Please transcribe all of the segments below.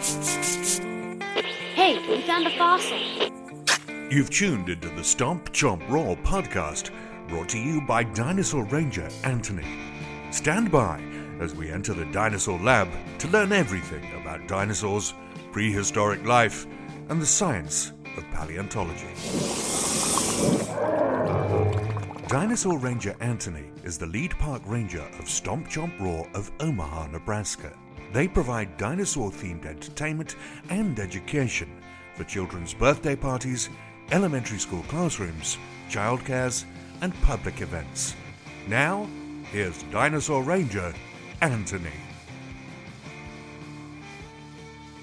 Hey, we found a fossil. You've tuned into the Stomp Chomp Roar podcast, brought to you by Dinosaur Ranger Anthony. Stand by as we enter the dinosaur lab to learn everything about dinosaurs, prehistoric life, and the science of paleontology. Dinosaur Ranger Anthony is the lead park ranger of Stomp Chomp Roar of Omaha, Nebraska. They provide dinosaur themed entertainment and education for children's birthday parties, elementary school classrooms, childcares, and public events. Now, here's Dinosaur Ranger Anthony.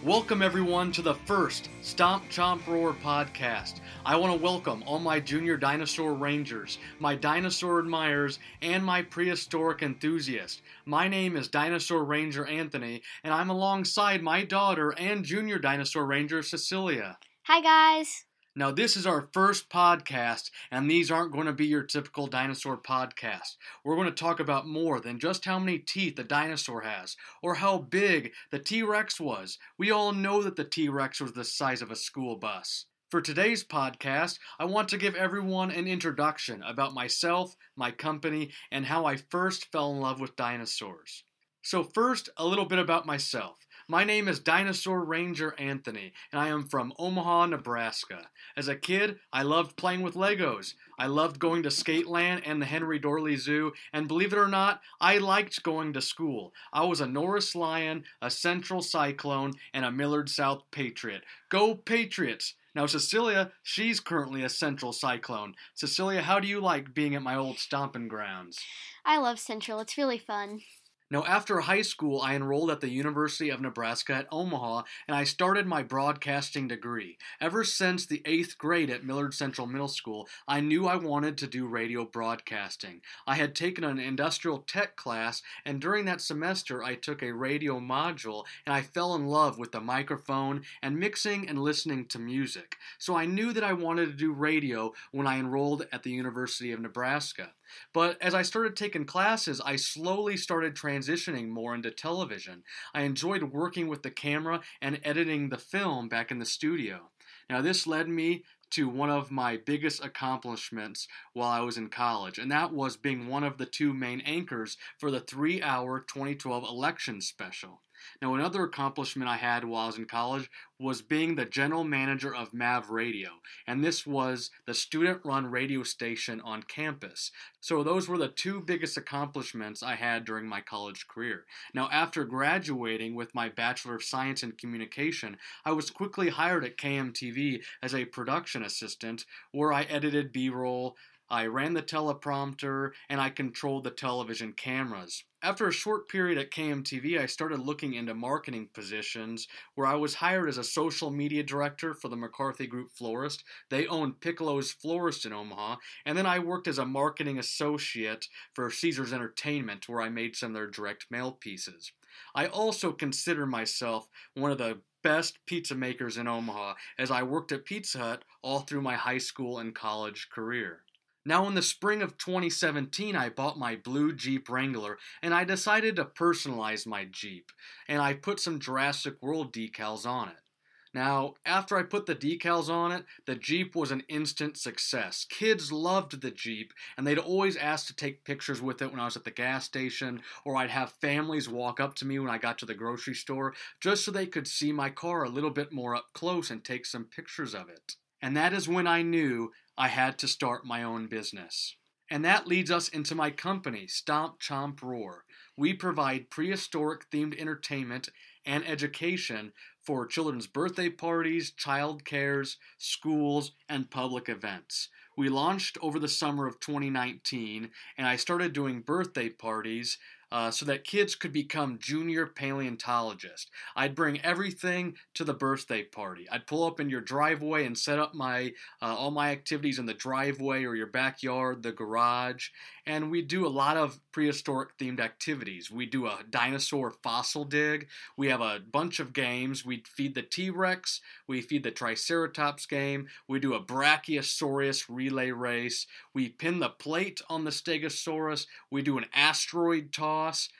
Welcome, everyone, to the first Stomp Chomp Roar podcast. I want to welcome all my junior dinosaur rangers, my dinosaur admirers, and my prehistoric enthusiasts. My name is Dinosaur Ranger Anthony, and I'm alongside my daughter and junior dinosaur ranger Cecilia. Hi, guys. Now, this is our first podcast, and these aren't going to be your typical dinosaur podcast. We're going to talk about more than just how many teeth a dinosaur has, or how big the T Rex was. We all know that the T Rex was the size of a school bus. For today's podcast, I want to give everyone an introduction about myself, my company, and how I first fell in love with dinosaurs. So, first, a little bit about myself. My name is Dinosaur Ranger Anthony, and I am from Omaha, Nebraska. As a kid, I loved playing with Legos. I loved going to Skateland and the Henry Doorly Zoo, and believe it or not, I liked going to school. I was a Norris Lion, a Central Cyclone, and a Millard South Patriot. Go Patriots! Now, Cecilia, she's currently a Central Cyclone. Cecilia, how do you like being at my old stomping grounds? I love Central. It's really fun. Now, after high school, I enrolled at the University of Nebraska at Omaha and I started my broadcasting degree. Ever since the eighth grade at Millard Central Middle School, I knew I wanted to do radio broadcasting. I had taken an industrial tech class, and during that semester, I took a radio module and I fell in love with the microphone and mixing and listening to music. So I knew that I wanted to do radio when I enrolled at the University of Nebraska. But as I started taking classes, I slowly started transitioning more into television. I enjoyed working with the camera and editing the film back in the studio. Now, this led me to one of my biggest accomplishments while I was in college, and that was being one of the two main anchors for the three hour 2012 election special. Now, another accomplishment I had while I was in college was being the general manager of MAV Radio, and this was the student run radio station on campus. So, those were the two biggest accomplishments I had during my college career. Now, after graduating with my Bachelor of Science in Communication, I was quickly hired at KMTV as a production assistant where I edited B roll. I ran the teleprompter and I controlled the television cameras. After a short period at KMTV, I started looking into marketing positions where I was hired as a social media director for the McCarthy Group Florist. They own Piccolo's Florist in Omaha. And then I worked as a marketing associate for Caesars Entertainment where I made some of their direct mail pieces. I also consider myself one of the best pizza makers in Omaha as I worked at Pizza Hut all through my high school and college career. Now, in the spring of 2017, I bought my blue Jeep Wrangler and I decided to personalize my Jeep, and I put some Jurassic World decals on it. Now, after I put the decals on it, the Jeep was an instant success. Kids loved the Jeep, and they'd always ask to take pictures with it when I was at the gas station, or I'd have families walk up to me when I got to the grocery store just so they could see my car a little bit more up close and take some pictures of it. And that is when I knew I had to start my own business. And that leads us into my company, Stomp Chomp Roar. We provide prehistoric themed entertainment and education for children's birthday parties, child cares, schools, and public events. We launched over the summer of 2019, and I started doing birthday parties uh, so that kids could become junior paleontologists. I'd bring everything to the birthday party. I'd pull up in your driveway and set up my uh, all my activities in the driveway or your backyard, the garage, and we do a lot of prehistoric themed activities. We do a dinosaur fossil dig. We have a bunch of games. We feed the T Rex. We feed the Triceratops game. We do a Brachiosaurus relay race. We pin the plate on the Stegosaurus. We do an asteroid toss.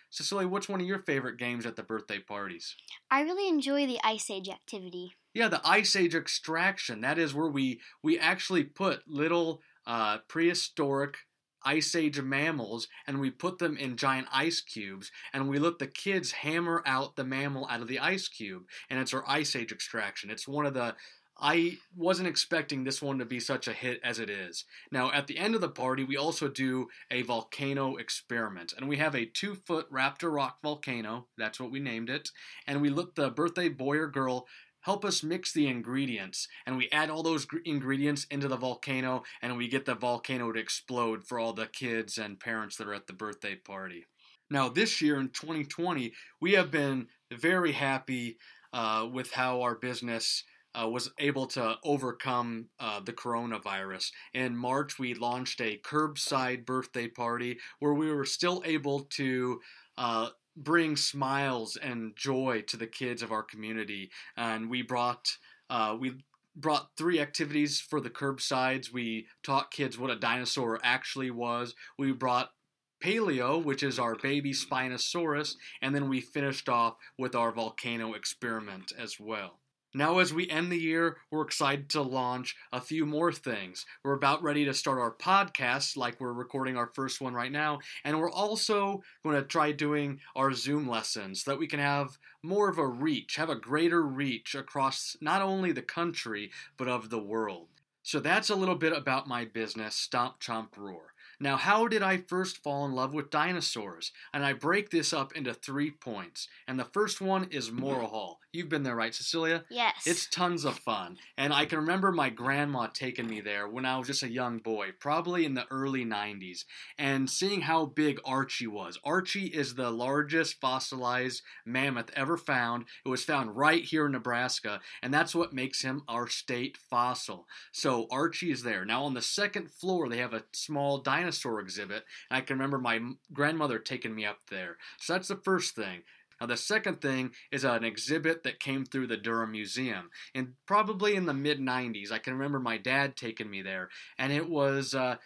Cecilia, what's one of your favorite games at the birthday parties? I really enjoy the Ice Age activity. Yeah, the Ice Age extraction. That is where we we actually put little uh, prehistoric ice age mammals and we put them in giant ice cubes and we let the kids hammer out the mammal out of the ice cube and it's our ice age extraction it's one of the I wasn't expecting this one to be such a hit as it is. Now, at the end of the party, we also do a volcano experiment, and we have a two foot Raptor Rock volcano, that's what we named it, and we let the birthday boy or girl help us mix the ingredients. And we add all those gr- ingredients into the volcano, and we get the volcano to explode for all the kids and parents that are at the birthday party. Now, this year in 2020, we have been very happy uh, with how our business. Uh, was able to overcome uh, the coronavirus. In March, we launched a curbside birthday party where we were still able to uh, bring smiles and joy to the kids of our community. And we brought uh, we brought three activities for the curbsides. We taught kids what a dinosaur actually was. We brought Paleo, which is our baby Spinosaurus, and then we finished off with our volcano experiment as well. Now, as we end the year, we're excited to launch a few more things. We're about ready to start our podcast, like we're recording our first one right now, and we're also going to try doing our Zoom lessons so that we can have more of a reach, have a greater reach across not only the country, but of the world. So that's a little bit about my business, Stomp Chomp Roar. Now, how did I first fall in love with dinosaurs? And I break this up into three points. And the first one is Morrill Hall. You've been there, right, Cecilia? Yes. It's tons of fun. And I can remember my grandma taking me there when I was just a young boy, probably in the early 90s, and seeing how big Archie was. Archie is the largest fossilized mammoth ever found. It was found right here in Nebraska, and that's what makes him our state fossil. So Archie is there. Now, on the second floor, they have a small dinosaur exhibit, and I can remember my grandmother taking me up there. So that's the first thing. Now, the second thing is an exhibit that came through the Durham Museum, and probably in the mid 90s. I can remember my dad taking me there, and it was. Uh,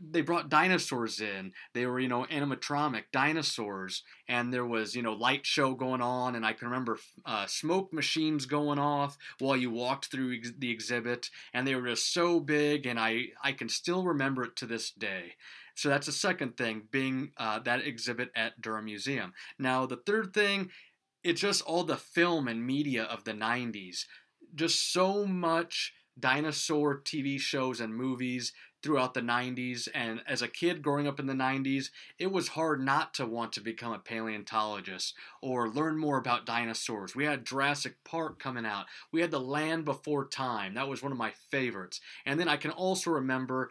they brought dinosaurs in. They were, you know, animatronic dinosaurs, and there was, you know, light show going on. And I can remember uh, smoke machines going off while you walked through ex- the exhibit, and they were just so big, and I I can still remember it to this day. So that's the second thing, being uh, that exhibit at Durham Museum. Now, the third thing, it's just all the film and media of the 90s. Just so much dinosaur TV shows and movies throughout the 90s. And as a kid growing up in the 90s, it was hard not to want to become a paleontologist or learn more about dinosaurs. We had Jurassic Park coming out, we had The Land Before Time. That was one of my favorites. And then I can also remember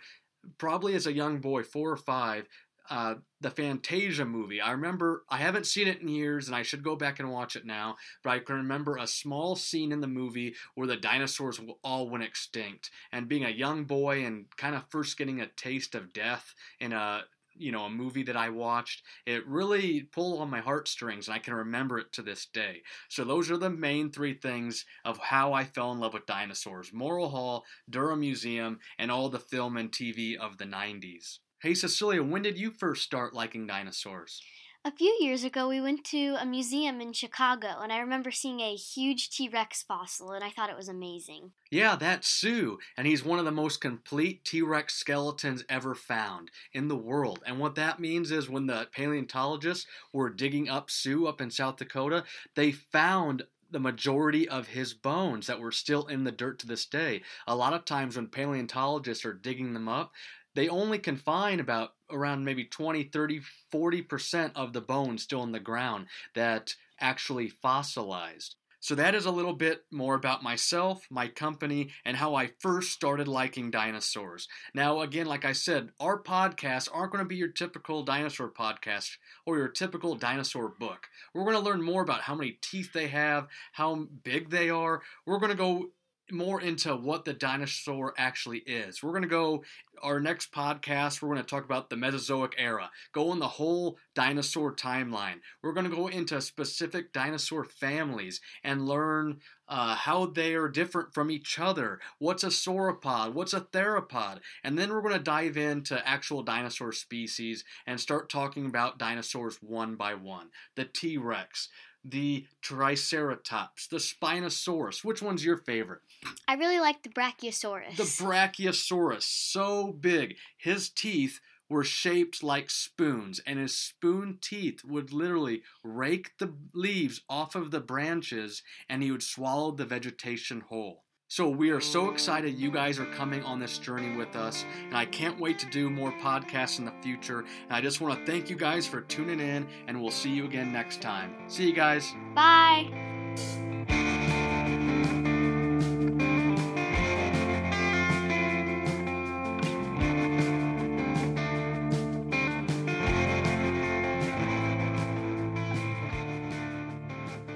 probably as a young boy, four or five, uh, the Fantasia movie. I remember, I haven't seen it in years and I should go back and watch it now, but I can remember a small scene in the movie where the dinosaurs all went extinct. And being a young boy and kind of first getting a taste of death in a you know a movie that I watched. It really pulled on my heartstrings, and I can remember it to this day. So those are the main three things of how I fell in love with dinosaurs: Morrill Hall, Durham Museum, and all the film and TV of the '90s. Hey Cecilia, when did you first start liking dinosaurs? A few years ago, we went to a museum in Chicago, and I remember seeing a huge T Rex fossil, and I thought it was amazing. Yeah, that's Sue, and he's one of the most complete T Rex skeletons ever found in the world. And what that means is when the paleontologists were digging up Sue up in South Dakota, they found the majority of his bones that were still in the dirt to this day. A lot of times when paleontologists are digging them up, they only can find about around maybe 20, 30, 40% of the bones still in the ground that actually fossilized. So that is a little bit more about myself, my company, and how I first started liking dinosaurs. Now, again, like I said, our podcasts aren't going to be your typical dinosaur podcast or your typical dinosaur book. We're going to learn more about how many teeth they have, how big they are. We're going to go more into what the dinosaur actually is. We're going to go our next podcast, we're going to talk about the Mesozoic era, go on the whole dinosaur timeline. We're going to go into specific dinosaur families and learn uh, how they are different from each other. What's a sauropod? What's a theropod? And then we're going to dive into actual dinosaur species and start talking about dinosaurs one by one. The T Rex, the Triceratops, the Spinosaurus. Which one's your favorite? I really like the Brachiosaurus. The Brachiosaurus, so big. His teeth were shaped like spoons, and his spoon teeth would literally rake the leaves off of the branches, and he would swallow the vegetation whole. So we are so excited you guys are coming on this journey with us, and I can't wait to do more podcasts in the future. And I just want to thank you guys for tuning in, and we'll see you again next time. See you guys. Bye.